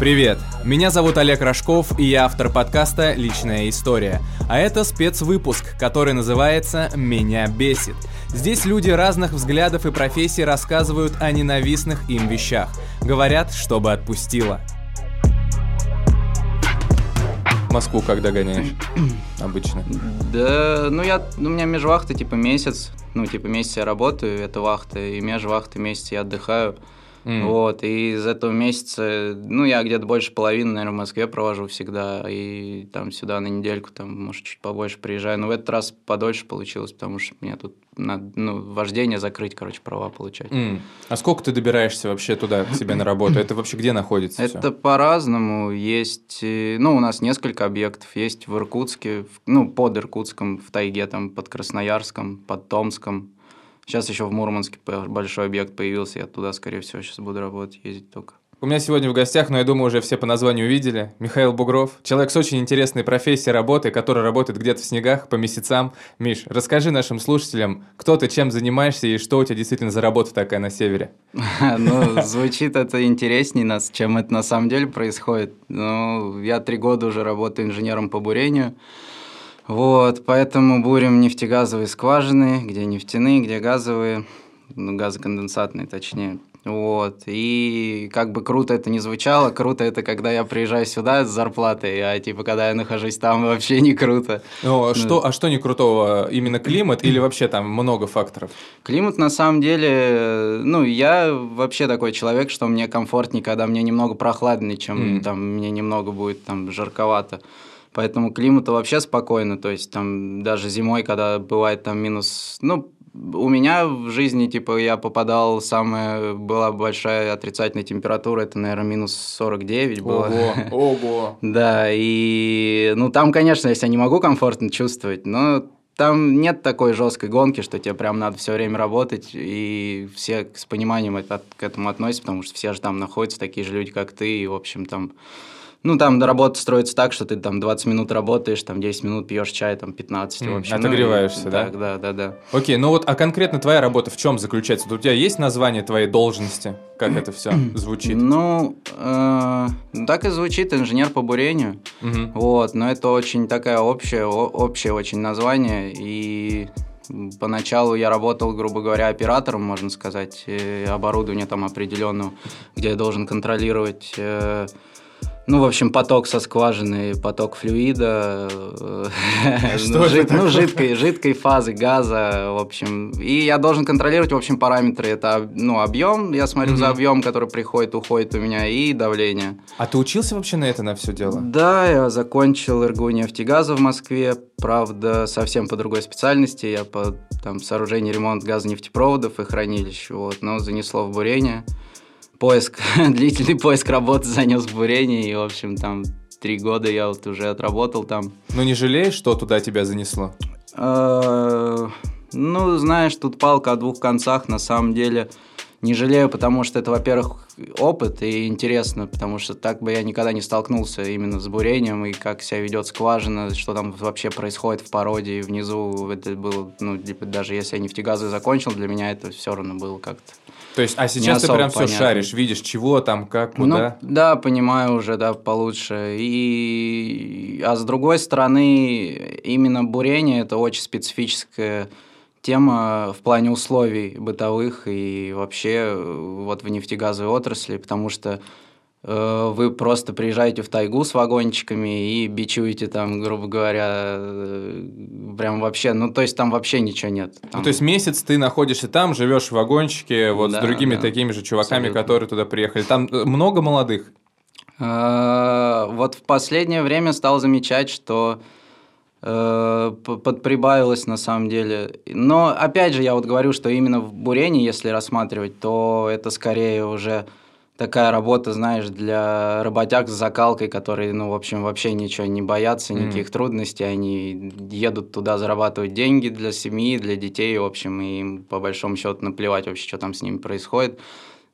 Привет! Меня зовут Олег Рожков, и я автор подкаста «Личная история». А это спецвыпуск, который называется «Меня бесит». Здесь люди разных взглядов и профессий рассказывают о ненавистных им вещах. Говорят, чтобы отпустило. Москву когда гоняешь обычно? Да, ну я, ну, у меня межвахта типа месяц, ну типа месяц я работаю, это вахта, и межвахты месяц я отдыхаю. Mm. Вот, и из этого месяца, ну, я где-то больше половины, наверное, в Москве провожу всегда, и там сюда на недельку, там, может, чуть побольше приезжаю. Но в этот раз подольше получилось, потому что мне тут надо, ну, вождение закрыть, короче, права получать. Mm. А сколько ты добираешься вообще туда, к себе на работу? Это вообще где находится Это по-разному. Есть, э, ну, у нас несколько объектов. Есть в Иркутске, ну, под Иркутском, в тайге, там, под Красноярском, под Томском, Сейчас еще в Мурманске большой объект появился, я туда, скорее всего, сейчас буду работать, ездить только. У меня сегодня в гостях, но я думаю, уже все по названию увидели, Михаил Бугров. Человек с очень интересной профессией работы, который работает где-то в снегах по месяцам. Миш, расскажи нашим слушателям, кто ты, чем занимаешься и что у тебя действительно за работа такая на севере? Ну, звучит это интереснее нас, чем это на самом деле происходит. Ну, я три года уже работаю инженером по бурению. Вот, поэтому бурим нефтегазовые скважины, где нефтяные, где газовые, ну, газоконденсатные точнее. Вот. И как бы круто это не звучало, круто это, когда я приезжаю сюда с зарплатой, а типа, когда я нахожусь там, вообще не круто. Ну, а, ну. Что, а что не крутого? Именно климат или вообще там много факторов? Климат, на самом деле, ну, я вообще такой человек, что мне комфортнее, когда мне немного прохладнее, чем mm. там мне немного будет там жарковато. Поэтому климату вообще спокойно, то есть там даже зимой, когда бывает там минус, ну, у меня в жизни, типа, я попадал, самая была большая отрицательная температура, это, наверное, минус 49 было. Ого, ого. Да, и, ну, там, конечно, я себя не могу комфортно чувствовать, но там нет такой жесткой гонки, что тебе прям надо все время работать, и все с пониманием это, к этому относятся, потому что все же там находятся, такие же люди, как ты, и, в общем, там ну, там работа строится так, что ты там 20 минут работаешь, там 10 минут пьешь чай, там 15, mm, в общем. Отогреваешься, ну, да? Так, да, да, да. Окей, ну вот, а конкретно твоя работа в чем заключается? Вот у тебя есть название твоей должности? Как это все звучит? Ну, э, так и звучит инженер по бурению. Угу. Вот, но это очень такая общая, общее очень название, и Поначалу я работал, грубо говоря, оператором, можно сказать, оборудование там определенного, где я должен контролировать э, ну, в общем, поток со скважины, поток флюида, э, ну, жид, ну, жидкой, жидкой фазы газа, в общем. И я должен контролировать, в общем, параметры. Это, ну, объем, я смотрю mm-hmm. за объем, который приходит, уходит у меня, и давление. А ты учился вообще на это, на все дело? Да, я закончил РГУ нефтегаза в Москве, правда, совсем по другой специальности. Я по там, сооружению ремонт газонефтепроводов и хранилищ, вот, но занесло в бурение поиск, длительный поиск работы занес в бурение, и, в общем, там три года я вот уже отработал там. Ну, не жалеешь, что туда тебя занесло? Э, ну, знаешь, тут палка о двух концах, на самом деле. Не жалею, потому что это, во-первых, опыт и интересно, потому что так бы я никогда не столкнулся именно с бурением и как себя ведет скважина, что там вообще происходит в породе и внизу. Это было, ну, типа, даже если я нефтегазы закончил, для меня это все равно было как-то то есть, а сейчас ты прям понятно. все шаришь, видишь, чего там, как, куда? Ну, да, понимаю уже, да, получше. И, а с другой стороны, именно бурение – это очень специфическая тема в плане условий бытовых и вообще вот в нефтегазовой отрасли, потому что Э, вы просто приезжаете в тайгу с вагончиками и бичуете там, грубо говоря, э, прям вообще, ну то есть там вообще ничего нет. Там... Ну то есть месяц ты находишься там, живешь в вагончике, вот да, с другими да. такими же чуваками, Абсолютно. которые туда приехали. Там э, много молодых? Вот в последнее время стал замечать, что подприбавилось на самом деле. Но опять же, я вот говорю, что именно в бурении, если рассматривать, то это скорее уже такая работа, знаешь, для работяг с закалкой, которые, ну, в общем, вообще ничего не боятся, никаких mm. трудностей, они едут туда зарабатывать деньги для семьи, для детей, в общем, и им по большому счету наплевать вообще, что там с ними происходит.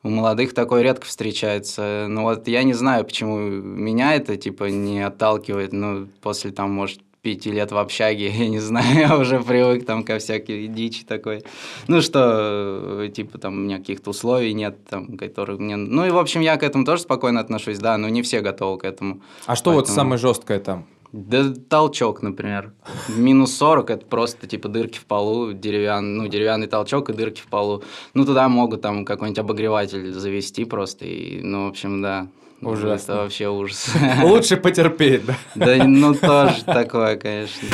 У молодых такое редко встречается. Ну вот я не знаю, почему меня это типа не отталкивает, ну после там, может, пяти лет в общаге, я не знаю, я уже привык там ко всякой дичи такой. Ну, что, э, типа, там у меня каких-то условий нет, там, которые мне... Ну, и, в общем, я к этому тоже спокойно отношусь, да, но не все готовы к этому. А что Поэтому... вот самое жесткое там? Да толчок, например. Минус 40 это просто типа дырки в полу, деревянный, ну, деревянный толчок и дырки в полу. Ну, туда могут там какой-нибудь обогреватель завести просто. И, ну, в общем, да. Ужасно. Это вообще ужас. Лучше потерпеть, да? Да, ну тоже такое, конечно.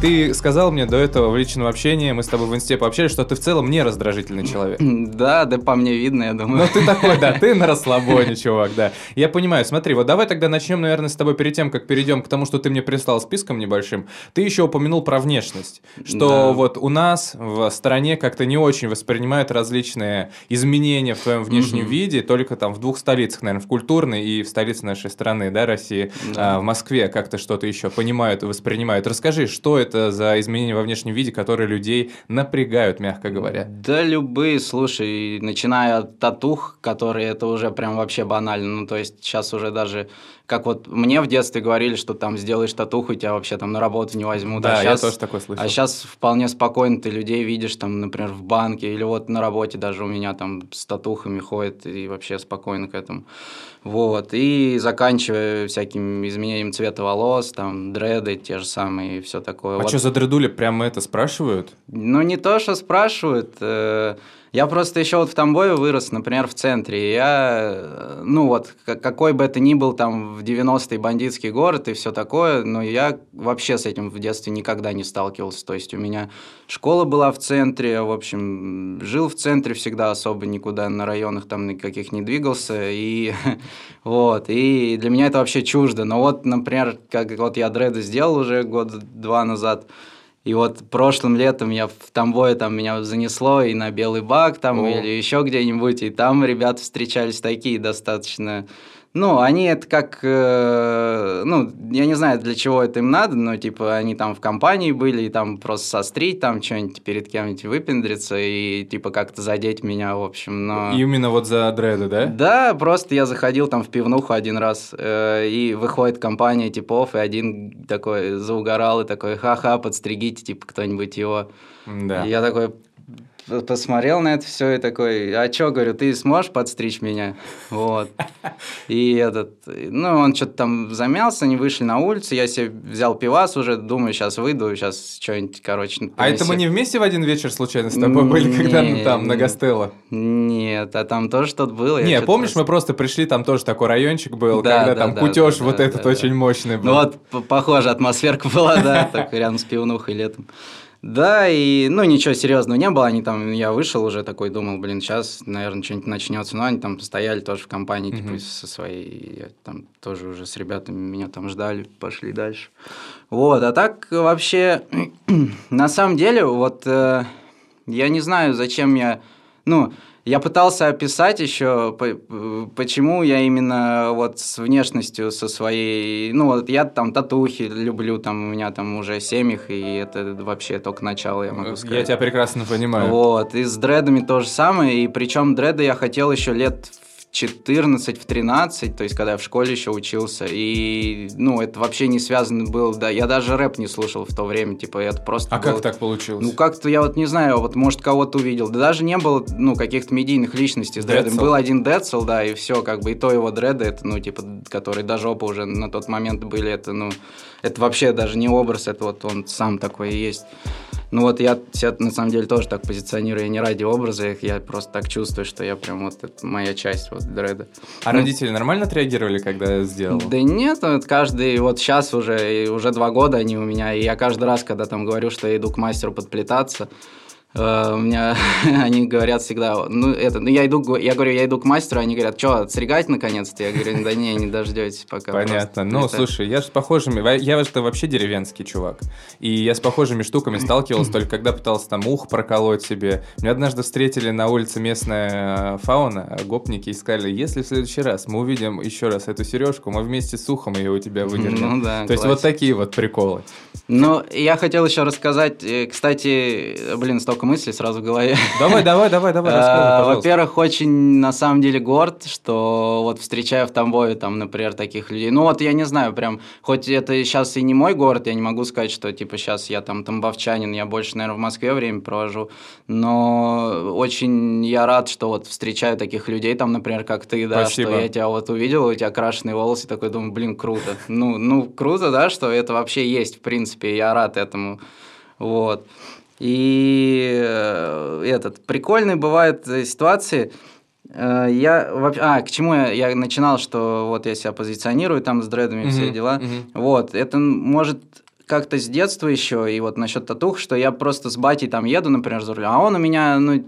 Ты сказал мне до этого в личном общении, мы с тобой в инсте пообщались, что ты в целом не раздражительный человек. Да, да по мне видно, я думаю. Ну ты такой, да, ты на расслабоне, чувак, да. Я понимаю, смотри, вот давай тогда начнем, наверное, с тобой перед тем, как перейдем к тому, что ты мне прислал списком небольшим. Ты еще упомянул про внешность, что да. вот у нас в стране как-то не очень воспринимают различные изменения в твоем внешнем угу. виде, только там в двух столицах, наверное, в культурной и в столице нашей страны, да, России, да. А, в Москве как-то что-то еще понимают и воспринимают. Расскажи, что это это за изменения во внешнем виде, которые людей напрягают, мягко говоря? Да любые, слушай, начиная от татух, которые это уже прям вообще банально. Ну, то есть сейчас уже даже как вот мне в детстве говорили, что там сделаешь татуху, тебя вообще там на работу не возьмут. Да, а сейчас, я тоже такое слышал. А сейчас вполне спокойно ты людей видишь, там, например, в банке или вот на работе даже у меня там с татухами ходят и вообще спокойно к этому. Вот, и заканчивая всяким изменением цвета волос, там, дреды те же самые и все такое. А вот. что за дредули прямо это спрашивают? Ну, не то, что спрашивают, э я просто еще вот в Тамбове вырос, например, в центре. я, э, ну вот, какой бы это ни был там в 90-е бандитский город и все такое, но я вообще с этим в детстве никогда не сталкивался. То есть у меня школа была в центре, в общем, жил в центре всегда особо никуда на районах там никаких не двигался. И вот, и для меня это вообще чуждо. Но вот, например, как вот я дреды сделал уже год-два назад, и вот прошлым летом я в Тамбове там меня занесло и на Белый Бак там О. или еще где-нибудь, и там ребята встречались такие достаточно ну, они это как, э, ну, я не знаю, для чего это им надо, но, типа, они там в компании были, и там просто сострить, там что-нибудь перед кем-нибудь выпендриться, и, типа, как-то задеть меня, в общем, но... Именно вот за дреды, да? Да, просто я заходил там в пивнуху один раз, э, и выходит компания типов, и один такой заугорал, и такой, ха-ха, подстригите, типа, кто-нибудь его. Да. И я такой, посмотрел на это все и такой, а чё, говорю, ты сможешь подстричь меня? Вот. И этот, ну, он что-то там замялся, они вышли на улицу, я себе взял пивас уже, думаю, сейчас выйду, сейчас что-нибудь, короче, принесу. А это мы не вместе в один вечер случайно с тобой были, когда там на Гастелло? Нет, а там тоже что-то было. Не, помнишь, мы просто пришли, там тоже такой райончик был, когда там кутеж вот этот очень мощный был. Ну вот, похоже, атмосферка была, да, так рядом с пивнухой летом. Да, и, ну, ничего серьезного не было, они там, я вышел уже такой, думал, блин, сейчас, наверное, что-нибудь начнется, но они там стояли тоже в компании, типа, mm-hmm. со своей, я там тоже уже с ребятами меня там ждали, пошли дальше. Вот, а так вообще, на самом деле, вот, э, я не знаю, зачем я, ну, я пытался описать еще, почему я именно вот с внешностью со своей... Ну, вот я там татухи люблю, там у меня там уже семьих, и это вообще только начало, я могу сказать. Я тебя прекрасно понимаю. Вот, и с дредами то же самое, и причем дреды я хотел еще лет 14, в 13, то есть когда я в школе еще учился, и, ну, это вообще не связано было, да, я даже рэп не слушал в то время, типа, это просто А было... как так получилось? Ну, как-то я вот не знаю, вот, может, кого-то увидел, да даже не было, ну, каких-то медийных личностей с дредом, был один Децл, да, и все, как бы, и то его дреды, это, ну, типа, которые до жопы уже на тот момент были, это, ну, это вообще даже не образ, это вот он сам такой и есть. Ну вот я себя на самом деле тоже так позиционирую, я не ради образа их, я просто так чувствую, что я прям вот, это моя часть вот дреда. А ну, родители нормально отреагировали, когда я сделал? Да нет, вот каждый, вот сейчас уже, уже два года они у меня, и я каждый раз, когда там говорю, что я иду к мастеру подплетаться, Uh, у меня они говорят всегда, ну это, ну я иду, я говорю, я иду к мастеру, они говорят, что, отстригать наконец-то? Я говорю, да не, не дождетесь пока. Понятно. Ну, это... слушай, я же с похожими, я же вообще деревенский чувак, и я с похожими штуками сталкивался только когда пытался там ух проколоть себе. Меня однажды встретили на улице местная э, фауна, гопники, и сказали, если в следующий раз мы увидим еще раз эту сережку, мы вместе с ухом ее у тебя выдернем. Ну да. То есть вот такие вот приколы. Ну, я хотел еще рассказать, э, кстати, блин, столько мысли сразу в голове. Давай, давай, давай, давай, а, Во-первых, очень, на самом деле, горд, что вот встречаю в Тамбове, там, например, таких людей. Ну вот, я не знаю, прям, хоть это сейчас и не мой город, я не могу сказать, что, типа, сейчас я там тамбовчанин, я больше, наверное, в Москве время провожу, но очень я рад, что вот встречаю таких людей, там, например, как ты, да, Спасибо. что я тебя вот увидел, у тебя крашеные волосы, такой думаю, блин, круто. Ну, ну, круто, да, что это вообще есть, в принципе, я рад этому. Вот. И э, этот, прикольные бывают э, ситуации, э, я вообще, а, к чему я, я начинал, что вот я себя позиционирую там с дредами, mm-hmm. все дела. Mm-hmm. Вот, это может как-то с детства еще, и вот насчет татух, что я просто с батей там еду, например, за рулем, а он у меня, ну,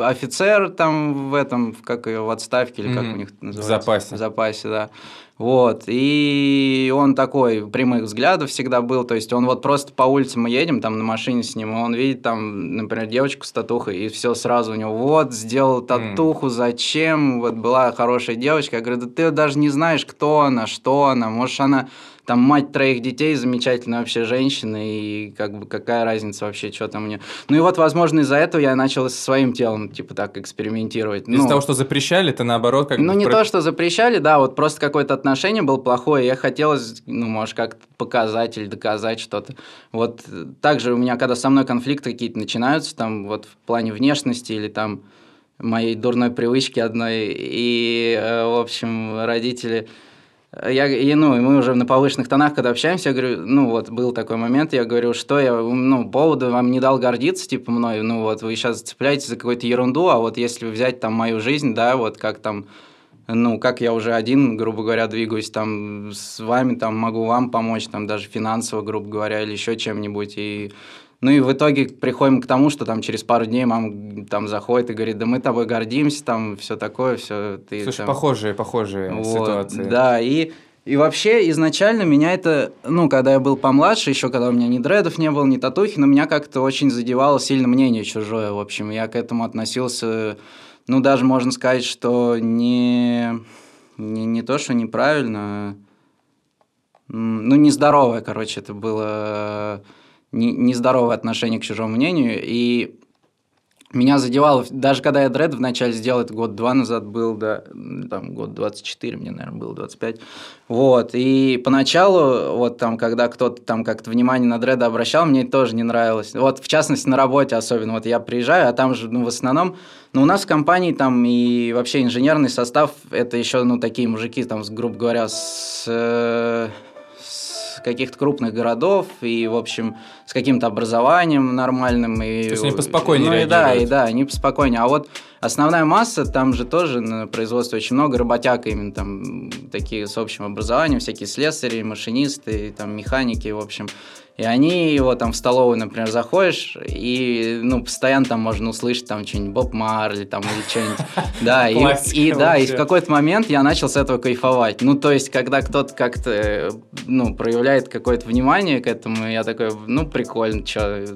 офицер там в этом, как ее, в отставке или mm-hmm. как у них называется? В запасе. В запасе, да. Вот, и он такой прямых взглядов всегда был, то есть он вот просто по улице мы едем, там на машине с ним, и он видит там, например, девочку с татухой, и все сразу у него, вот, сделал татуху, зачем, вот была хорошая девочка, я говорю, да ты даже не знаешь, кто она, что она, может она там мать троих детей, замечательная вообще женщина, и как бы какая разница вообще, что там у нее. Ну и вот, возможно, из-за этого я начал со своим телом, типа, так экспериментировать. Из-за ну, того, что запрещали, это наоборот как Ну, не про... то, что запрещали, да, вот просто какое-то отношение было плохое, я хотелось, ну, может, как-то показать или доказать что-то. Вот также у меня, когда со мной конфликты какие-то начинаются, там, вот в плане внешности или там моей дурной привычки одной, и, э, в общем, родители я, и, ну, мы уже на повышенных тонах, когда общаемся, я говорю, ну, вот был такой момент, я говорю, что я, ну, поводу вам не дал гордиться, типа, мной, ну, вот вы сейчас цепляетесь за какую-то ерунду, а вот если взять там мою жизнь, да, вот как там, ну, как я уже один, грубо говоря, двигаюсь там с вами, там могу вам помочь, там даже финансово, грубо говоря, или еще чем-нибудь, и ну и в итоге приходим к тому, что там через пару дней мама там заходит и говорит, да мы тобой гордимся, там все такое, все. Ты, Слушай, там... похожие, похожие вот, ситуации. Да, и и вообще, изначально меня это, ну, когда я был помладше, еще когда у меня ни дредов не было, ни татухи, но меня как-то очень задевало сильно мнение чужое, в общем. Я к этому относился, ну, даже можно сказать, что не, не, не то, что неправильно, ну, нездоровое, короче, это было нездоровое отношение к чужому мнению, и меня задевало, даже когда я дред вначале сделал, это год-два назад был, да, там год 24 мне, наверное, было, 25, вот, и поначалу, вот там, когда кто-то там как-то внимание на дреда обращал, мне это тоже не нравилось, вот, в частности, на работе особенно, вот я приезжаю, а там же, ну, в основном, ну, у нас в компании там и вообще инженерный состав, это еще, ну, такие мужики, там, грубо говоря, с э, каких-то крупных городов и, в общем, с каким-то образованием нормальным. И, То есть они поспокойнее ну, и да, и да, они поспокойнее. А вот основная масса, там же тоже на производстве очень много работяг именно там такие с общим образованием, всякие слесари, машинисты, там механики, в общем. И они его там в столовую, например, заходишь, и, ну, постоянно там можно услышать там что-нибудь Боб Марли там или что-нибудь. Да, и, и да, и в какой-то момент я начал с этого кайфовать. Ну, то есть, когда кто-то как-то, ну, проявляет какое-то внимание к этому, я такой, ну, прикольно, что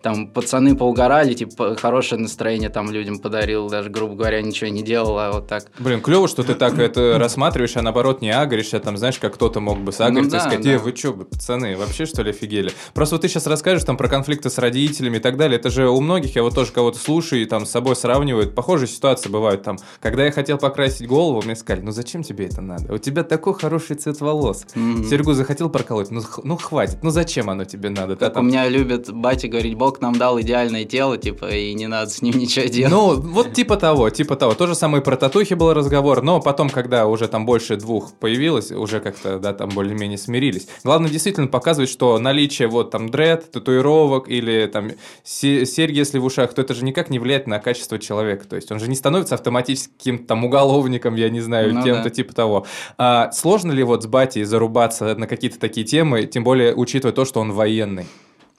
там пацаны поугорали, типа, хорошее настроение там людям подарил, даже, грубо говоря, ничего не делал, а вот так. Блин, клево, что ты так это рассматриваешь, а наоборот не агришь, а там, знаешь, как кто-то мог бы сагриться ну, да, и сказать, э, вы что, пацаны, вообще, что ли, офигели? Просто вот ты сейчас расскажешь там про конфликты с родителями и так далее. Это же у многих, я вот тоже кого-то слушаю и там с собой сравнивают. Похожие ситуации бывают там. Когда я хотел покрасить голову, мне сказали, ну зачем тебе это надо? У тебя такой хороший цвет волос. Mm-hmm. Серегу захотел проколоть, ну, ну хватит, ну зачем оно тебе надо? Как там... у меня любят батя говорить, Бог нам дал идеальное тело, типа, и не надо с ним ничего делать. Ну, вот типа того, типа того. То же самое про татухи был разговор, но потом, когда уже там больше двух появилось, уже как-то, да, там более-менее смирились. Главное действительно показывать, что наличие вот там дред, татуировок или там серьги, если в ушах, то это же никак не влияет на качество человека. То есть он же не становится автоматически каким-то там уголовником, я не знаю, ну, кем-то да. типа того. А сложно ли вот с батей зарубаться на какие-то такие темы, тем более учитывая то, что он военный?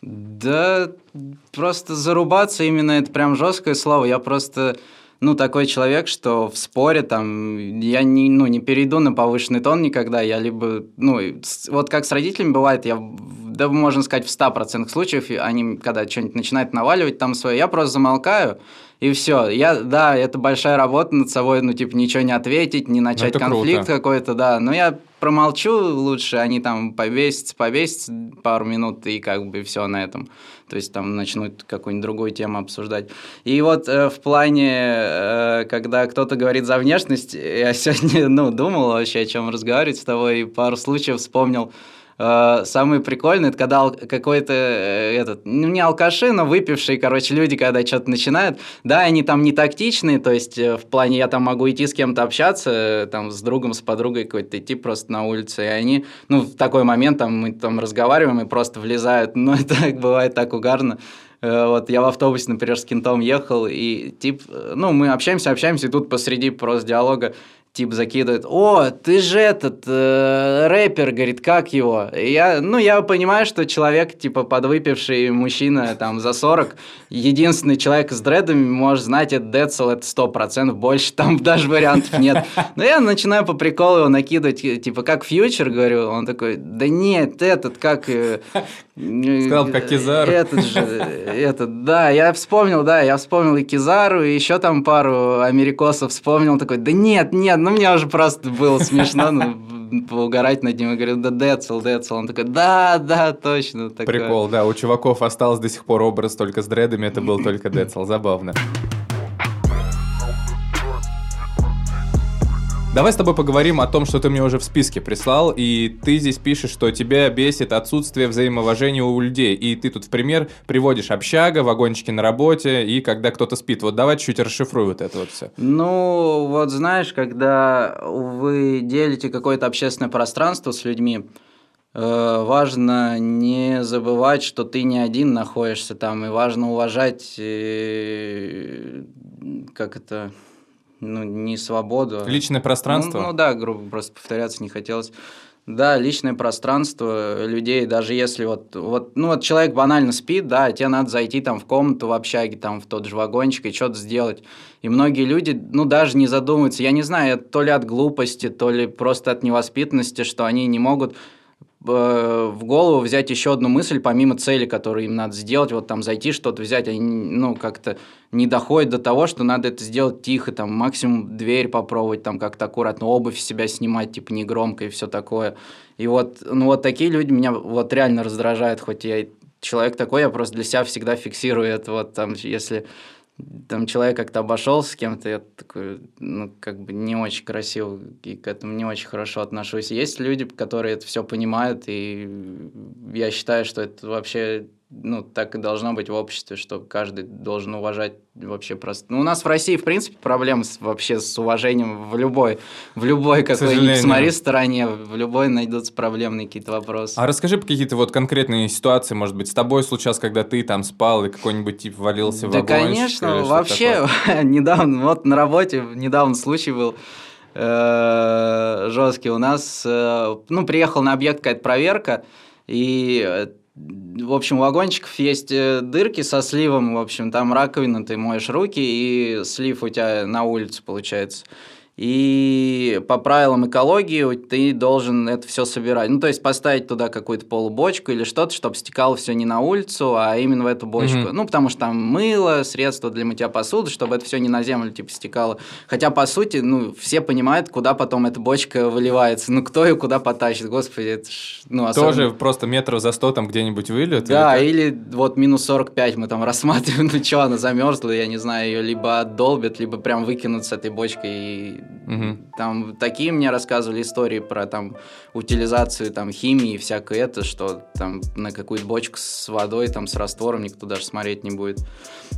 Да, просто зарубаться именно это прям жесткое слово. Я просто ну, такой человек, что в споре там я не, ну, не перейду на повышенный тон никогда, я либо, ну, вот как с родителями бывает, я, да, можно сказать, в 100% случаев, они, когда что-нибудь начинают наваливать там свое, я просто замолкаю, и все. Я, да, это большая работа над собой, ну, типа, ничего не ответить, не начать конфликт какой-то, да. Но я промолчу лучше, они там повесятся, повесятся пару минут, и как бы все на этом. То есть там начнут какую-нибудь другую тему обсуждать. И вот э, в плане, э, когда кто-то говорит за внешность, я сегодня, ну, думал вообще, о чем разговаривать с тобой, и пару случаев вспомнил. Э, самый прикольный, это когда какой-то э, этот, ну не алкаши, но выпившие, короче, люди, когда что-то начинают, да, они там не тактичные, то есть э, в плане я там могу идти с кем-то общаться, там с другом, с подругой какой-то идти просто на улице, и они, ну в такой момент там мы там разговариваем и просто влезают, ну это бывает так угарно. Вот я в автобусе, например, с кентом ехал, и тип, ну, мы общаемся, общаемся, и тут посреди просто диалога тип закидывает, о, ты же этот э, рэпер, говорит, как его? И я, ну, я понимаю, что человек, типа, подвыпивший мужчина, там, за 40, единственный человек с дредами может знать, это Децл, это 100%, больше там даже вариантов нет. Но я начинаю по приколу его накидывать, типа, как фьючер, говорю, он такой, да нет, этот, как... Э, Сказал, как Кизару. Этот же, этот, да, я вспомнил, да, я вспомнил и Кизару, и еще там пару америкосов вспомнил, такой, да нет, нет, ну мне уже просто было смешно, ну, поугарать над ним, и говорю, да Децл, Децл, он такой, да, да, точно. Такое. Прикол, да, у чуваков остался до сих пор образ только с дредами, это был только Децл, забавно. Давай с тобой поговорим о том, что ты мне уже в списке прислал, и ты здесь пишешь, что тебя бесит отсутствие взаимоуважения у людей, и ты тут в пример приводишь общага, вагончики на работе, и когда кто-то спит. Вот давай чуть расшифруй вот это вот все. Ну, вот знаешь, когда вы делите какое-то общественное пространство с людьми, э, важно не забывать, что ты не один находишься там, и важно уважать, э, как это ну, не свободу. Личное пространство? Ну, ну да, грубо просто повторяться не хотелось. Да, личное пространство людей, даже если вот, вот, ну вот человек банально спит, да, тебе надо зайти там в комнату в общаге, там в тот же вагончик и что-то сделать. И многие люди, ну даже не задумываются, я не знаю, то ли от глупости, то ли просто от невоспитанности, что они не могут в голову взять еще одну мысль, помимо цели, которую им надо сделать, вот там зайти что-то взять, они, ну, как-то не доходят до того, что надо это сделать тихо, там, максимум дверь попробовать, там, как-то аккуратно, обувь себя снимать, типа, не громко и все такое. И вот, ну, вот такие люди меня вот реально раздражают, хоть я человек такой, я просто для себя всегда фиксирую это, вот там, если там человек как-то обошел с кем-то, я такой, ну, как бы не очень красиво и к этому не очень хорошо отношусь. Есть люди, которые это все понимают, и я считаю, что это вообще ну, так и должно быть в обществе, что каждый должен уважать вообще просто. Ну, у нас в России, в принципе, проблемы с, вообще с уважением в любой, в любой какой-нибудь, смотри, стороне, в любой найдутся проблемные какие-то вопросы. А расскажи какие-то вот конкретные ситуации, может быть, с тобой случалось, когда ты там спал и какой-нибудь тип валился в Да, конечно, вообще, недавно, вот на работе, недавно случай был, э, жесткий у нас, э, ну, приехал на объект какая-то проверка, и в общем, у вагончиков есть э, дырки со сливом, в общем, там раковина, ты моешь руки, и слив у тебя на улице получается. И по правилам экологии ты должен это все собирать. Ну, то есть поставить туда какую-то полубочку или что-то, чтобы стекало все не на улицу, а именно в эту бочку. Mm-hmm. Ну, потому что там мыло, средства для мытья посуды, чтобы это все не на землю типа стекало. Хотя, по сути, ну, все понимают, куда потом эта бочка выливается. Ну, кто ее куда потащит, господи, это ж, ну, особенно... Тоже просто метров за сто там где-нибудь выльют? Да, или, или вот минус 45 мы там рассматриваем, ну, что, она замерзла, я не знаю, ее либо отдолбят, либо прям выкинут с этой бочкой и Угу. Там такие мне рассказывали истории про там утилизацию там химии и всякое это, что там на какую-то бочку с водой, там с раствором никто даже смотреть не будет.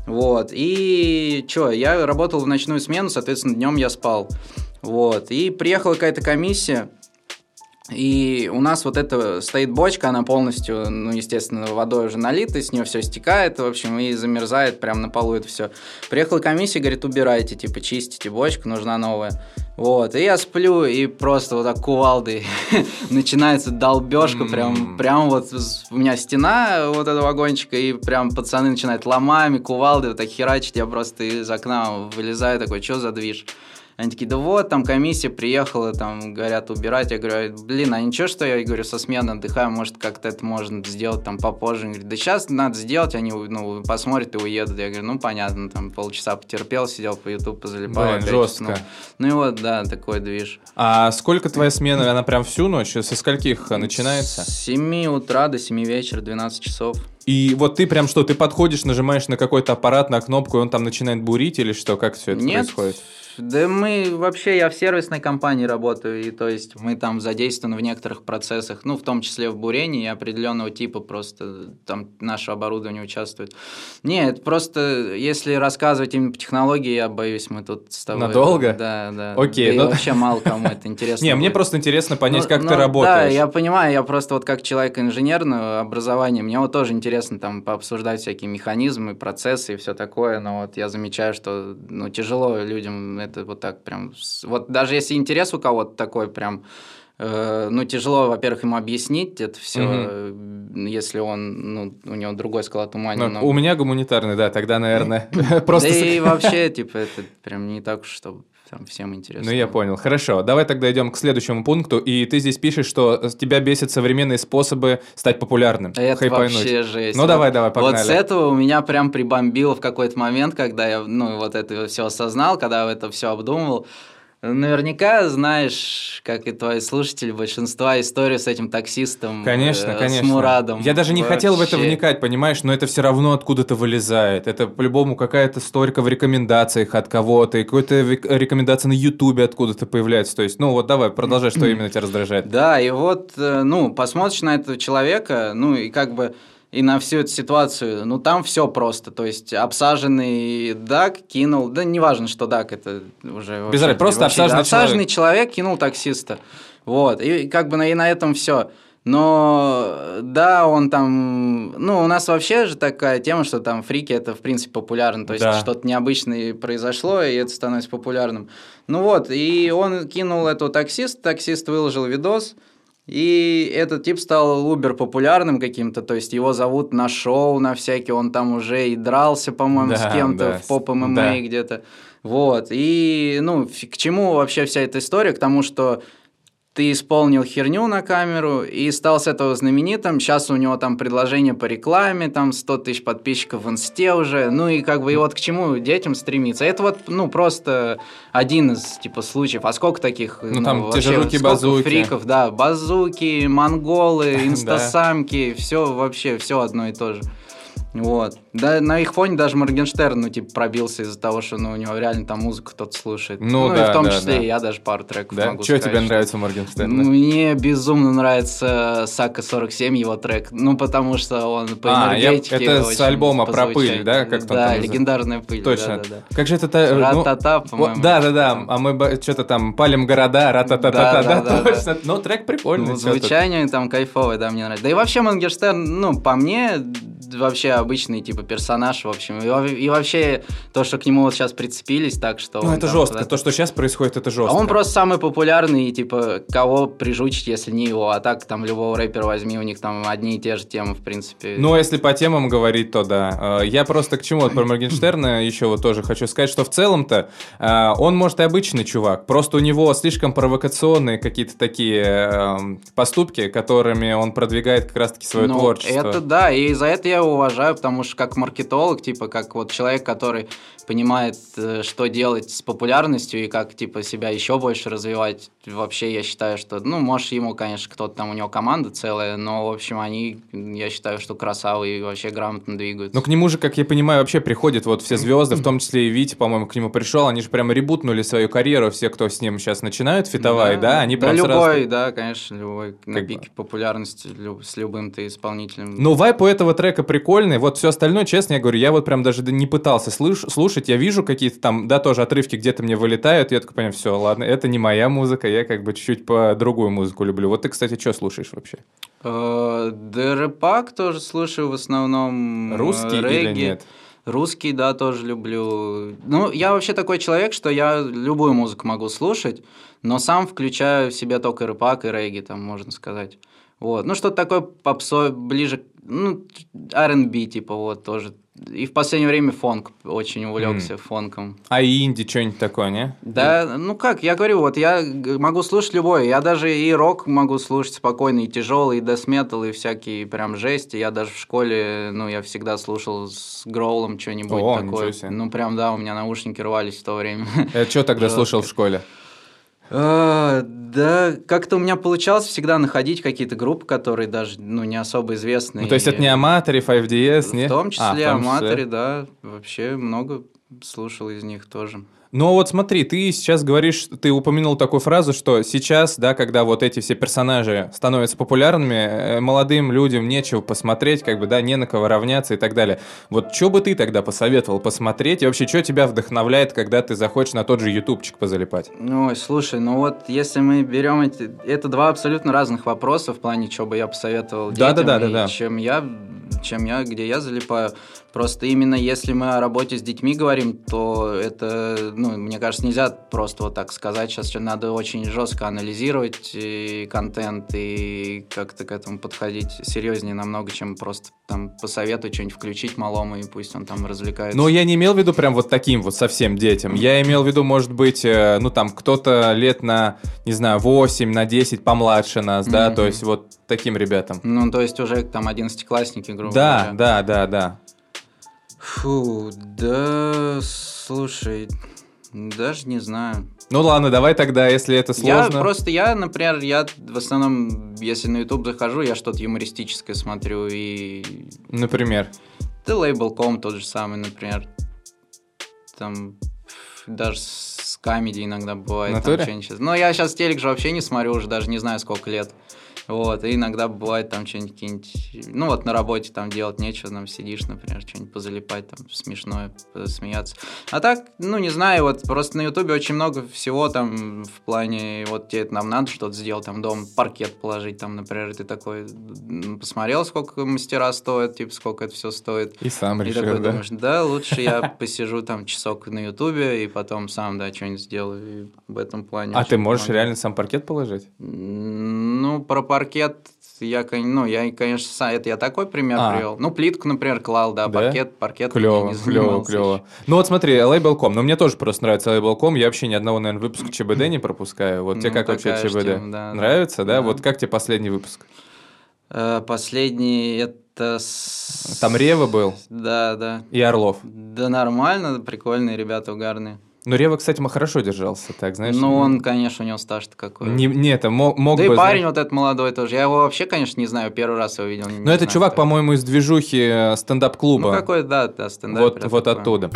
Вот. И что, я работал в ночную смену, соответственно, днем я спал. Вот. И приехала какая-то комиссия, и у нас вот это стоит бочка, она полностью, ну, естественно, водой уже налита, с нее все стекает, в общем, и замерзает прямо на полу это все. Приехала комиссия, говорит, убирайте, типа, чистите бочку, нужна новая. Вот, и я сплю, и просто вот так кувалдой начинается долбежка, прям, прям вот у меня стена вот этого вагончика, и прям пацаны начинают ломами, кувалдой вот так херачить, я просто из окна вылезаю такой, что за движ? Они такие, да вот, там комиссия приехала, там, говорят, убирать. Я говорю, блин, а ничего, что я, говорю, со смены отдыхаю, может, как-то это можно сделать там попозже. Они говорят, да сейчас надо сделать, они, ну, посмотрят и уедут. Я говорю, ну, понятно, там, полчаса потерпел, сидел по YouTube, позалипал. Блин, жестко. Ну, ну и вот, да, такой движ. А сколько твоя смена, она прям всю ночь? Со скольких начинается? С 7 утра до 7 вечера, 12 часов. И вот ты прям что, ты подходишь, нажимаешь на какой-то аппарат, на кнопку, и он там начинает бурить или что? Как все это Нет, происходит? Да мы вообще, я в сервисной компании работаю, и то есть мы там задействованы в некоторых процессах, ну, в том числе в бурении определенного типа просто там наше оборудование участвует. Нет, просто если рассказывать именно по технологии, я боюсь, мы тут с тобой... Надолго? Да, да. Окей. Да ну... вообще мало кому это интересно. Не, мне просто интересно понять, ну, как ну, ты работаешь. Да, я понимаю, я просто вот как человек инженерного образования, мне вот тоже интересно там пообсуждать всякие механизмы, процессы и все такое, но вот я замечаю, что ну, тяжело людям это вот так прям... Вот даже если интерес у кого-то такой прям... Э, ну, тяжело, во-первых, ему объяснить это все, угу. если он, ну, у него другой склад ума ну, У меня гуманитарный, да, тогда, наверное, просто... Да и вообще, типа, это прям не так, чтобы там всем интересно. Ну, я понял. Хорошо. Давай тогда идем к следующему пункту. И ты здесь пишешь, что тебя бесят современные способы стать популярным. Это хайпануть. вообще жесть. Ну, давай, давай, погнали. Вот с этого у меня прям прибомбило в какой-то момент, когда я, ну, вот это все осознал, когда это все обдумывал. Наверняка знаешь, как и твои слушатели, большинства историй с этим таксистом. Конечно, э, конечно. С Мурадом. Я даже не Вообще. хотел в это вникать, понимаешь, но это все равно откуда-то вылезает. Это по-любому какая-то сторика в рекомендациях от кого-то, и какая-то рекомендация на Ютубе откуда-то появляется. То есть, ну вот давай, продолжай, что именно тебя раздражает. Да, и вот, э, ну, посмотришь на этого человека, ну и как бы и на всю эту ситуацию, ну там все просто, то есть обсаженный Дак кинул, да неважно, что Дак это уже... Без разницы, просто вообще, обсаженный, обсаженный человек. человек кинул таксиста, вот, и как бы на, и на этом все. Но да, он там... Ну, у нас вообще же такая тема, что там фрики это, в принципе, популярно. То есть да. что-то необычное произошло, и это становится популярным. Ну вот, и он кинул этого таксиста, таксист выложил видос, и этот тип стал убер популярным каким-то, то есть его зовут на шоу, на всякие, он там уже и дрался, по-моему, да, с кем-то да, в поп ММА да. где-то. Вот, и, ну, к чему вообще вся эта история? К тому, что ты исполнил херню на камеру и стал с этого знаменитым. Сейчас у него там предложение по рекламе, там 100 тысяч подписчиков в инсте уже. Ну и как бы и вот к чему детям стремиться. Это вот, ну, просто один из, типа, случаев. А сколько таких? Ну, ну там те же руки базуки. фриков, да. Базуки, монголы, инстасамки, все вообще, все одно и то же. Вот. Да, на их фоне даже Моргенштерн, ну, типа, пробился из-за того, что ну, у него реально там музыку кто-то слушает. Ну, ну да, и в том да, числе да. я даже пару треков да? могу сказать. тебе нравится Моргенштерн? Мне безумно нравится Сака 47, его трек. Ну, потому что он по а, энергетике я, Это с альбома про пыль, да? Как да, легендарная пыль. Точно. Да, да, да. Как же это... Ра-та-та, ну, по-моему. Да, да, да. А мы что-то там палим города, ра-та-та-та-та. Да, да, да, точно. Ну, трек прикольный. Ну, звучание там кайфовое, да, мне нравится. Да и вообще Моргенштерн, ну, по мне, вообще обычный, типа, персонаж, в общем. И, и вообще то, что к нему вот сейчас прицепились, так что... Ну, это жестко. То, что сейчас происходит, это жестко. А он просто самый популярный, и, типа, кого прижучить, если не его. А так, там, любого рэпера возьми, у них там одни и те же темы, в принципе. Ну, а если по темам говорить, то да. Э, я просто к чему вот про Моргенштерна еще вот тоже хочу сказать, что в целом-то э, он, может, и обычный чувак, просто у него слишком провокационные какие-то такие эм, поступки, которыми он продвигает как раз-таки свое ну, творчество. это да, и за это я его уважаю, потому что как маркетолог, типа, как вот человек, который понимает, э, что делать с популярностью и как, типа, себя еще больше развивать, вообще я считаю, что, ну, может, ему, конечно, кто-то там, у него команда целая, но, в общем, они, я считаю, что красавы и вообще грамотно двигаются. Но к нему же, как я понимаю, вообще приходят вот все звезды, в том числе и Витя, по-моему, к нему пришел, они же прямо ребутнули свою карьеру, все, кто с ним сейчас начинают фитовать, да, да? Они да, прям любой, сразу... да, конечно, любой, на как пике бы. популярности с любым ты исполнителем. Ну, вайп у этого трека прикольный, вот все остальное, честно, я говорю, я вот прям даже не пытался слушать, я вижу какие-то там, да, тоже отрывки где-то мне вылетают, я такой понимаю, все, ладно, это не моя музыка, я как бы чуть-чуть по другую музыку люблю. Вот ты, кстати, что слушаешь вообще? Э, Дерепак тоже слушаю в основном. Э, Русский регги. или нет? Русский, да, тоже люблю. Ну, я вообще такой человек, что я любую музыку могу слушать, но сам включаю в себя только рэпак и регги, там, можно сказать. Вот. Ну, что-то такое попсо ближе, ну, R&B, типа, вот, тоже и в последнее время фонк, очень увлекся mm. фонком. А инди что-нибудь такое, не? Да, ну как, я говорю, вот я могу слушать любое, я даже и рок могу слушать спокойно, и тяжелый, и дэс-метал, и всякие прям жести. Я даже в школе, ну, я всегда слушал с Гроулом что-нибудь такое. Ну, прям, да, у меня наушники рвались в то время. Это что тогда слушал в школе? А, да, как-то у меня получалось всегда находить какие-то группы, которые даже ну, не особо известные. Ну, то есть это не Аматори, 5DS, не? В том числе а, Аматори, да. Вообще много слушал из них тоже. Но вот смотри, ты сейчас говоришь, ты упомянул такую фразу, что сейчас, да, когда вот эти все персонажи становятся популярными, э, молодым людям нечего посмотреть, как бы, да, не на кого равняться и так далее. Вот что бы ты тогда посоветовал посмотреть? И вообще, что тебя вдохновляет, когда ты захочешь на тот же ютубчик позалипать? Ну, слушай, ну вот если мы берем эти... Это два абсолютно разных вопроса в плане, что бы я посоветовал да, детям да, да, да, да. чем я чем я, где я залипаю. Просто именно если мы о работе с детьми говорим, то это, ну, мне кажется, нельзя просто вот так сказать. Сейчас надо очень жестко анализировать и контент и как-то к этому подходить серьезнее намного, чем просто там посоветовать что-нибудь включить малому, и пусть он там развлекается. Ну, я не имел в виду прям вот таким вот совсем детям. Я имел в виду, может быть, э, ну, там, кто-то лет на, не знаю, 8, на 10 помладше нас, да, mm-hmm. то есть вот таким ребятам. Ну, то есть уже там одиннадцатиклассники, грубо да, говоря. Да, да, да, да. Фу, да, слушай, даже не знаю. Ну ладно, давай тогда, если это сложно. Я просто, я, например, я в основном, если на YouTube захожу, я что-то юмористическое смотрю и... Например? Да Label.com тот же самый, например. Там даже с комедией иногда бывает. Натуре? Там Но я сейчас телек же вообще не смотрю уже, даже не знаю сколько лет. Вот, и иногда бывает там что-нибудь, ну вот на работе там делать нечего, там сидишь, например, что-нибудь позалипать, там смешное, смеяться. А так, ну не знаю, вот просто на ютубе очень много всего там в плане, вот тебе нам надо что-то сделать, там дом, паркет положить, там, например, ты такой посмотрел, сколько мастера стоят, типа, сколько это все стоит. И сам и решил, такой, да? думаешь, да, лучше я посижу там часок на ютубе и потом сам, да, что-нибудь сделаю и в этом плане. А ты можешь реально сам паркет положить? Ну, про паркет я, ну, я, конечно, это я такой пример а. привел. Ну, плитку, например, клал, да, да? паркет, паркет. Клево, клево, клево. Ну, вот смотри, Label.com, ну, мне тоже просто нравится Label.com, я вообще ни одного, наверное, выпуска ЧБД не пропускаю. Вот ну, тебе как вообще ЧБД? Тема, да, нравится, да? да? Вот как тебе последний выпуск? Э, последний, это... Там Рева был? Да, да. И Орлов? Да нормально, прикольные ребята, угарные. Ну, Рева, кстати, хорошо держался, так, знаешь. Ну, он, конечно, у него стаж-то какой. Не, не это, мог, мог да бы... Да и парень знаешь... вот этот молодой тоже. Я его вообще, конечно, не знаю, первый раз его видел. Ну, это чувак, по-моему, из движухи э, стендап-клуба. Ну, какой, да, да, стендап. Вот, вот оттуда.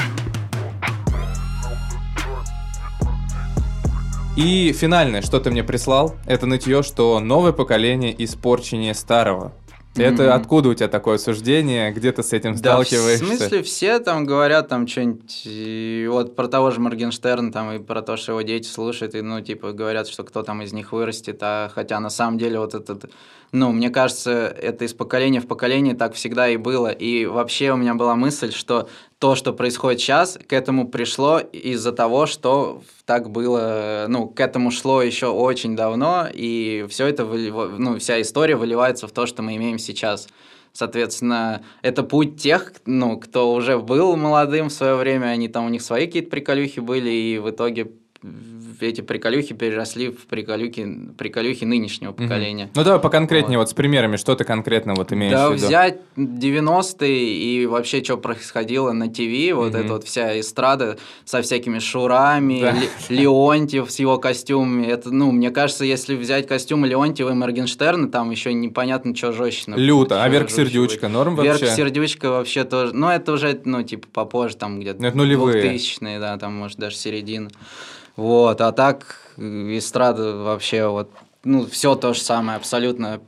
И финальное, что ты мне прислал, это нытье, что новое поколение испорченнее старого. Это mm-hmm. откуда у тебя такое суждение? Где ты с этим да, сталкиваешься? В смысле, все там говорят там что-нибудь вот про того же Моргенштерна там и про то, что его дети слушают, и ну, типа, говорят, что кто там из них вырастет, а хотя на самом деле вот этот ну, мне кажется, это из поколения в поколение так всегда и было. И вообще у меня была мысль, что то, что происходит сейчас, к этому пришло из-за того, что так было, ну, к этому шло еще очень давно, и все это, ну, вся история выливается в то, что мы имеем сейчас. Соответственно, это путь тех, ну, кто уже был молодым в свое время, они там у них свои какие-то приколюхи были, и в итоге эти приколюхи переросли в приколюхи, приколюхи нынешнего поколения. Mm-hmm. Ну давай поконкретнее вот. вот с примерами, что ты конкретно вот имеешь да, в виду? взять 90-е и вообще, что происходило на ТВ, вот эта вот вся эстрада со всякими Шурами, да. Леонтьев с его костюмами, это, ну, мне кажется, если взять костюм Леонтьева и Моргенштерна, там еще непонятно, что жестче. Люто, а Верк Сердючка норм вообще? Верк Сердючка вообще тоже, ну, это уже, ну, типа, попозже, там где-то... Это нулевые. 2000-е, да, там, может, даже середина. Вот, а так эстрада вообще вот ну, все то же самое абсолютно.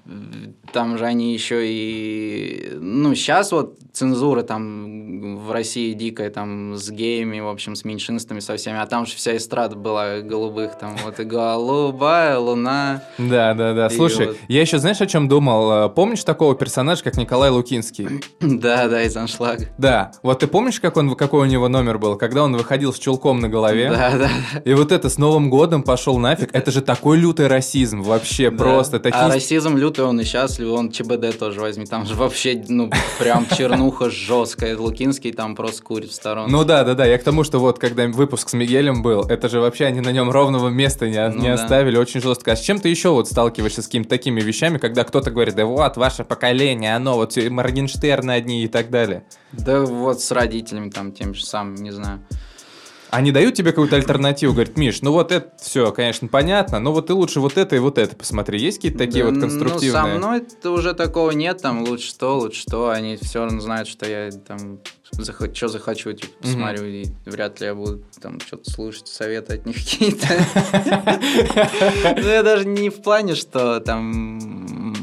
Там же они еще и... Ну, сейчас вот цензура там в России дикая, там с геями, в общем, с меньшинствами, со всеми. А там же вся эстрада была голубых, там вот и голубая луна. Да, да, да. Слушай, вот... я еще знаешь, о чем думал? Помнишь такого персонажа, как Николай Лукинский? Да, да, из аншлага. Да. Вот ты помнишь, как он, какой у него номер был? Когда он выходил с чулком на голове? Да, да. И вот это с Новым годом пошел нафиг. Это же такой лютый расизм вообще просто такие... А расизм лютый, он и счастлив, он ЧБД тоже возьми, там же вообще, ну, прям чернуха жесткая, Лукинский там просто курит в сторону. Ну да, да, да, я к тому, что вот, когда выпуск с Мигелем был, это же вообще они на нем ровного места не, ну, не да. оставили, очень жестко. А с чем ты еще вот сталкиваешься с какими-то такими вещами, когда кто-то говорит, да вот, ваше поколение, оно вот Моргенштерны одни и так далее? Да вот с родителями там тем же самым, не знаю. Они дают тебе какую-то альтернативу, говорят, Миш, ну вот это все, конечно, понятно, но вот ты лучше вот это и вот это посмотри. Есть какие-то такие да, вот конструктивные? Ну, со мной это уже такого нет, там лучше то, лучше то. Они все равно знают, что я там захочу, что захочу, типа, посмотрю, mm-hmm. и вряд ли я буду там что-то слушать, советы от них какие-то. Ну, я даже не в плане, что там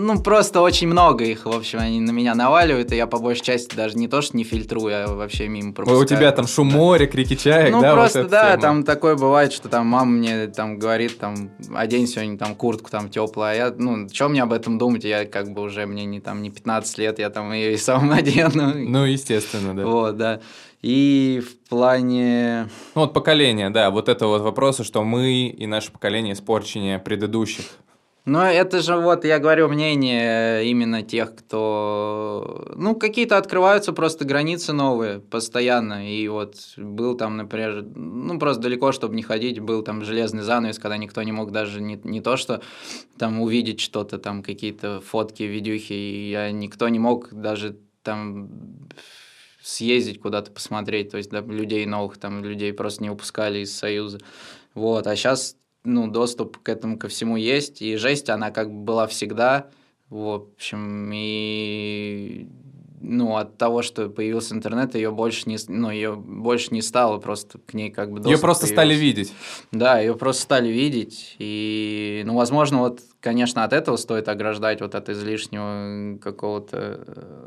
ну, просто очень много их, в общем, они на меня наваливают, и я по большей части даже не то, что не фильтрую, а вообще мимо пропускаю. У тебя там шум моря, крики чаек, ну, да? Ну, просто, вот да, тема. там такое бывает, что там мама мне там говорит, там, одень сегодня там куртку там теплую, а я, ну, что мне об этом думать, я как бы уже, мне не там не 15 лет, я там ее и сам одену. Ну, естественно, да. Вот, да. И в плане... Ну, вот поколение, да, вот это вот вопросы, что мы и наше поколение испорченнее предыдущих. Но это же вот, я говорю, мнение именно тех, кто... Ну, какие-то открываются просто границы новые постоянно. И вот был там, например, ну, просто далеко, чтобы не ходить, был там железный занавес, когда никто не мог даже не, не то, что там увидеть что-то, там какие-то фотки, видюхи, и я, никто не мог даже там съездить куда-то посмотреть, то есть да, людей новых, там людей просто не выпускали из Союза. Вот, а сейчас ну, доступ к этому ко всему есть, и жесть, она как бы была всегда, в общем, и ну, от того, что появился интернет, ее больше не, ну, ее больше не стало, просто к ней как бы Ее просто появился. стали видеть. Да, ее просто стали видеть, и, ну, возможно, вот, конечно, от этого стоит ограждать, вот от излишнего какого-то,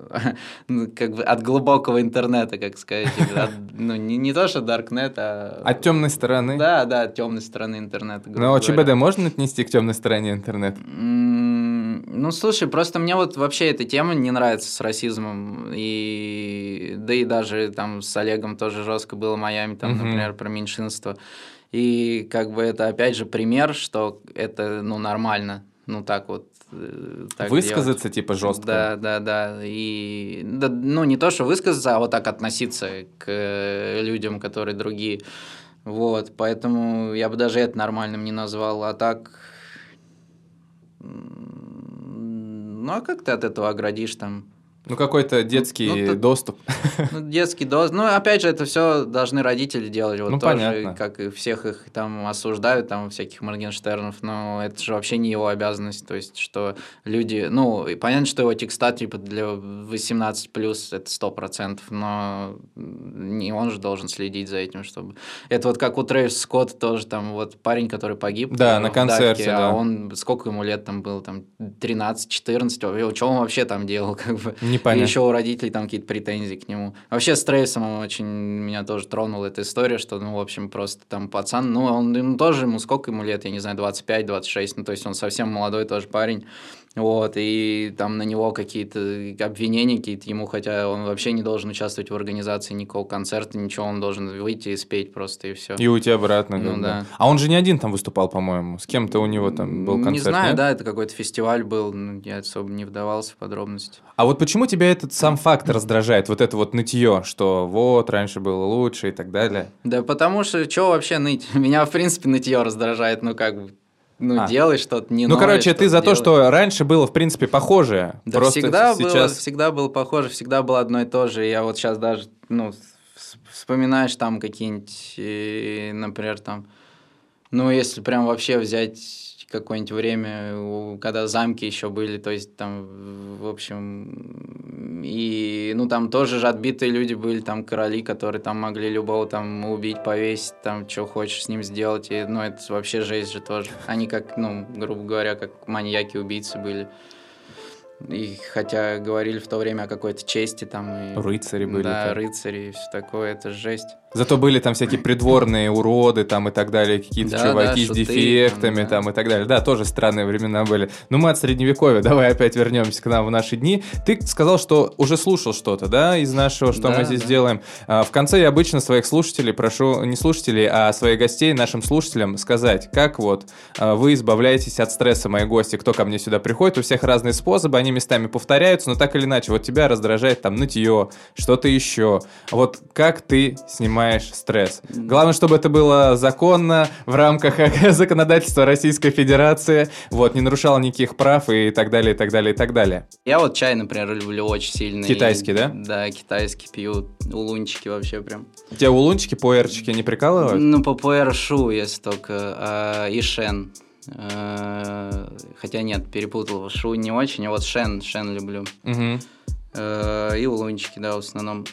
ну, как бы от глубокого интернета, как сказать, от, ну, не, не то, что Даркнет, а... От темной стороны? Да, да, от темной стороны интернета. Но ЧБД можно отнести к темной стороне интернета? Ну, слушай, просто мне вот вообще эта тема не нравится с расизмом. И да и даже там с Олегом тоже жестко было Майами, там, угу. например, про меньшинство. И как бы это опять же пример, что это ну нормально. Ну так вот. Э, так Высказаться делать. типа жестко. Да, да, да. И да, ну не то, что высказаться, а вот так относиться к людям, которые другие. Вот, поэтому я бы даже это нормальным не назвал. А так ну а как ты от этого оградишь там ну, какой-то детский ну, ну, доступ. Ну, детский доступ. Ну, опять же, это все должны родители делать. Вот ну, тоже, понятно. как и всех их там осуждают, там, всяких Моргенштернов, но это же вообще не его обязанность. То есть, что люди... Ну, и понятно, что его текста, типа, для 18+, плюс это 100%, но не он же должен следить за этим, чтобы... Это вот как у Трэвис Скотта тоже, там, вот парень, который погиб. Да, на концерте, Датке, да. А он... Сколько ему лет там было? Там 13-14? Что он вообще там делал? Как бы Непонятно. И еще у родителей там какие-то претензии к нему. Вообще с Трейсом очень меня тоже тронула эта история, что, ну, в общем, просто там пацан, ну, он ну, тоже, ему сколько ему лет, я не знаю, 25-26, ну, то есть он совсем молодой тоже парень. Вот, и там на него какие-то обвинения какие-то ему, хотя он вообще не должен участвовать в организации никакого концерта, ничего, он должен выйти и спеть просто, и все. И уйти обратно. Ну, да. А он же не один там выступал, по-моему, с кем-то у него там был концерт, Не знаю, нет? да, это какой-то фестиваль был, ну, я особо не вдавался в подробности. А вот почему тебя этот сам факт раздражает, вот это вот нытье, что вот, раньше было лучше и так далее? Да потому что, что вообще ныть? Меня, в принципе, нытье раздражает, ну, как бы, ну, а. делай что-то, не Ну, короче, ты за делай. то, что раньше было, в принципе, похожее. Да, просто всегда, сейчас... было, всегда было похоже, всегда было одно и то же. Я вот сейчас даже, ну, вспоминаешь там какие-нибудь, э, например, там, ну, если прям вообще взять какое-нибудь время, когда замки еще были, то есть там, в общем, и, ну, там тоже же отбитые люди были, там, короли, которые там могли любого там убить, повесить, там, что хочешь с ним сделать, и, ну, это вообще жесть же тоже. Они как, ну, грубо говоря, как маньяки-убийцы были. И хотя говорили в то время о какой-то чести там. И, рыцари были. Да, так. рыцари и все такое, это жесть. Зато были там всякие придворные уроды там и так далее, какие-то да, чуваки да, с дефектами там, да. там и так далее. Да, тоже странные времена были. Но мы от средневековья, давай опять вернемся к нам в наши дни. Ты сказал, что уже слушал что-то, да, из нашего, что да, мы здесь да. делаем. А, в конце я обычно своих слушателей прошу, не слушателей, а своих гостей, нашим слушателям сказать, как вот а, вы избавляетесь от стресса, мои гости, кто ко мне сюда приходит, у всех разные способы, они местами повторяются, но так или иначе, вот тебя раздражает там нытье, что-то еще. Вот как ты снимаешь стресс? Главное, чтобы это было законно, в рамках законодательства Российской Федерации, вот, не нарушало никаких прав и так далее, и так далее, и так далее. Я вот чай, например, люблю очень сильно. Китайский, и, да? Да, китайский пью, улунчики вообще прям. Тебя улунчики, пуэрчики не прикалывают? Ну, по пуэршу, если только, а, и шен. А, хотя нет, перепутал, шу не очень, а вот шен, шен люблю. Угу. А, и улунчики, да, в основном.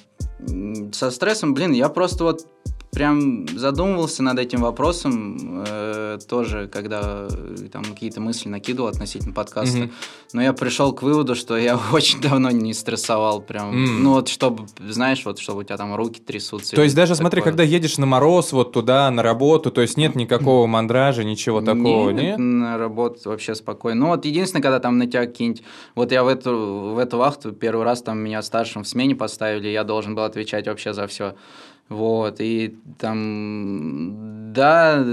Со стрессом, блин, я просто вот прям задумывался над этим вопросом э, тоже, когда э, там какие-то мысли накидывал относительно подкаста. Mm-hmm. Но я пришел к выводу, что я очень давно не стрессовал прям. Mm. Ну вот чтобы, знаешь, вот чтобы у тебя там руки трясутся. То есть даже такое. смотри, когда едешь на мороз вот туда, на работу, то есть нет никакого мандража, ничего такого, нет? Нет, на работу вообще спокойно. Ну вот единственное, когда там на тебя какие-нибудь... Вот я в эту, в эту вахту первый раз там меня старшим в смене поставили, я должен был отвечать вообще за все. Вот, и там, да,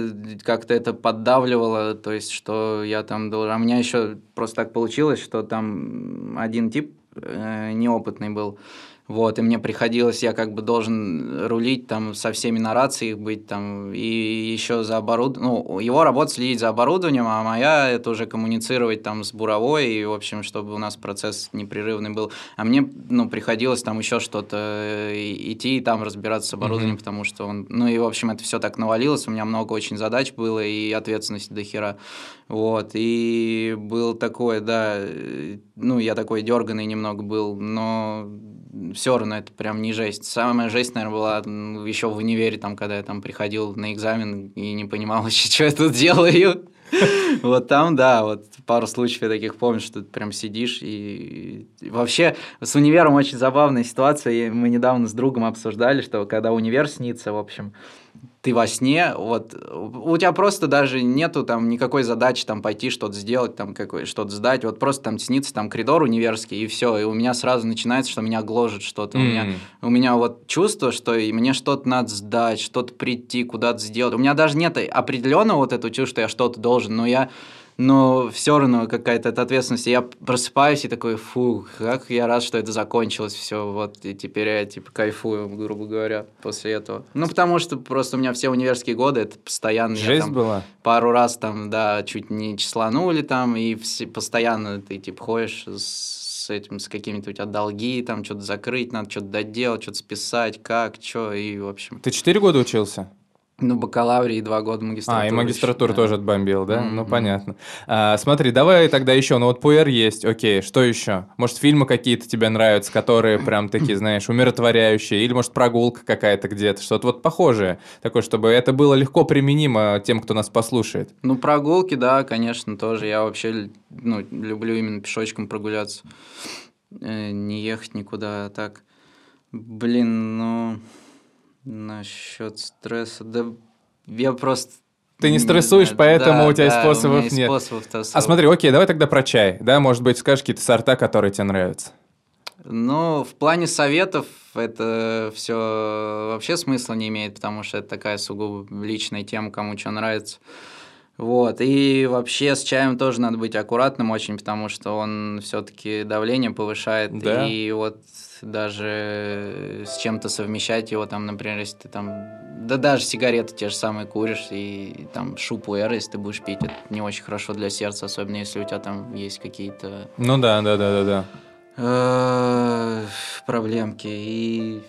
как-то это поддавливало, то есть, что я там должен... А у меня еще просто так получилось, что там один тип э, неопытный был, вот, и мне приходилось, я как бы должен рулить там со всеми на рации быть там, и еще за оборудованием, ну, его работа следить за оборудованием, а моя это уже коммуницировать там с буровой, и, в общем, чтобы у нас процесс непрерывный был. А мне, ну, приходилось там еще что-то э, идти и там разбираться с оборудованием, mm-hmm. потому что он, ну, и, в общем, это все так навалилось, у меня много очень задач было и ответственности до хера. Вот, и был такой, да, э, ну, я такой дерганный немного был, но все равно это прям не жесть. Самая жесть, наверное, была еще в универе, там, когда я там приходил на экзамен и не понимал вообще, что я тут делаю. Вот там, да, вот пару случаев я таких помню, что ты прям сидишь и... Вообще, с универом очень забавная ситуация. Мы недавно с другом обсуждали, что когда универ снится, в общем, ты во сне, вот, у тебя просто даже нету там никакой задачи там пойти что-то сделать, там какое что-то сдать, вот просто там снится там коридор универский, и все, и у меня сразу начинается, что меня гложет что-то, mm. у, меня, у меня вот чувство, что мне что-то надо сдать, что-то прийти, куда-то сделать, у меня даже нет определенного вот этого чувства, что я что-то должен, но я но все равно какая-то эта ответственность. Я просыпаюсь и такой, фу, как я рад, что это закончилось все, вот, и теперь я, типа, кайфую, грубо говоря, после этого. Ну, потому что просто у меня все универские годы, это постоянно... Жесть там, была? Пару раз там, да, чуть не числанули там, и все, постоянно ты, типа, ходишь с этим, с какими-то у тебя долги, там, что-то закрыть, надо что-то доделать, что-то списать, как, что, и, в общем... Ты четыре года учился? Ну, бакалаврии и два года магистратуры. А, и магистратуру тоже отбомбил, да? Mm-hmm. Ну, понятно. А, смотри, давай тогда еще, ну вот пуэр есть, окей, что еще? Может, фильмы какие-то тебе нравятся, которые прям такие, знаешь, умиротворяющие? Или, может, прогулка какая-то где-то, что-то вот похожее, такое, чтобы это было легко применимо тем, кто нас послушает? Ну, прогулки, да, конечно, тоже. Я вообще ну, люблю именно пешочком прогуляться. Э, не ехать никуда, а так. Блин, ну... Насчет стресса, да я просто ты не стрессуешь, не поэтому да, у тебя да, способов у нет. Способов а смотри, окей, давай тогда про чай. Да, может быть, скажешь какие-то сорта, которые тебе нравятся. Ну, в плане советов это все вообще смысла не имеет, потому что это такая сугубо личная тема, кому что нравится. Вот, и вообще с чаем тоже надо быть аккуратным очень, потому что он все-таки давление повышает, да. и вот даже с чем-то совмещать его, там, например, если ты там, да даже сигареты те же самые куришь, и там шупу эра, если ты будешь пить, это не очень хорошо для сердца, особенно если у тебя там есть какие-то... Ну да, да, да, да, да. Э, проблемки, и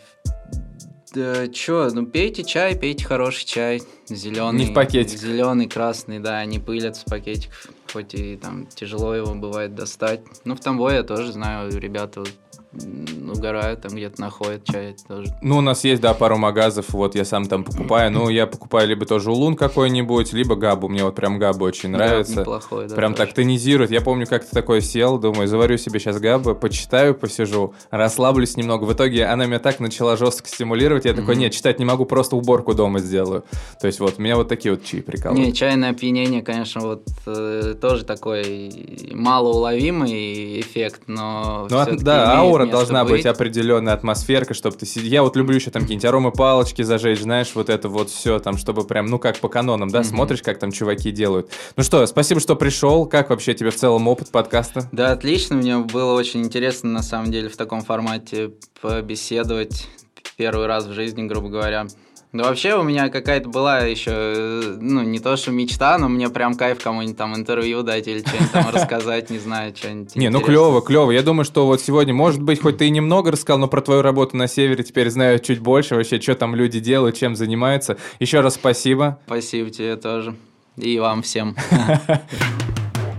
да, чё, ну пейте чай, пейте хороший чай, зеленый. Не в пакетик. Зеленый, красный, да, не пылятся в пакетиков, хоть и там тяжело его бывает достать. Ну, в Тамбове я тоже знаю, ребята угорают, там где-то находят чай тоже. Ну, у нас есть, да, пару магазов, вот я сам там покупаю. Ну, я покупаю либо тоже улун какой-нибудь, либо габу. Мне вот прям габу очень нравится. Да, неплохой, да. Прям тоже. так тонизирует. Я помню, как ты такой сел, думаю, заварю себе сейчас габу, почитаю, посижу, расслаблюсь немного. В итоге она меня так начала жестко стимулировать, я такой, нет, читать не могу, просто уборку дома сделаю. То есть вот, у меня вот такие вот чаи прикалывают. Не, чайное опьянение, конечно, вот э, тоже такой малоуловимый эффект, но Ну, да, аура должна быть, быть определенная атмосферка, чтобы ты сидел. Я вот люблю еще там какие-нибудь аромы палочки зажечь, знаешь, вот это вот все там, чтобы прям, ну, как по канонам, да, mm-hmm. смотришь, как там чуваки делают. Ну что, спасибо, что пришел. Как вообще тебе в целом опыт подкаста? Да, отлично. Мне было очень интересно, на самом деле, в таком формате побеседовать первый раз в жизни, грубо говоря. Да вообще у меня какая-то была еще, ну, не то что мечта, но мне прям кайф кому-нибудь там интервью дать или что-нибудь там рассказать, не знаю, что-нибудь Не, ну клево, клево. Я думаю, что вот сегодня, может быть, хоть ты и немного рассказал, но про твою работу на севере теперь знаю чуть больше вообще, что там люди делают, чем занимаются. Еще раз спасибо. Спасибо тебе тоже. И вам всем.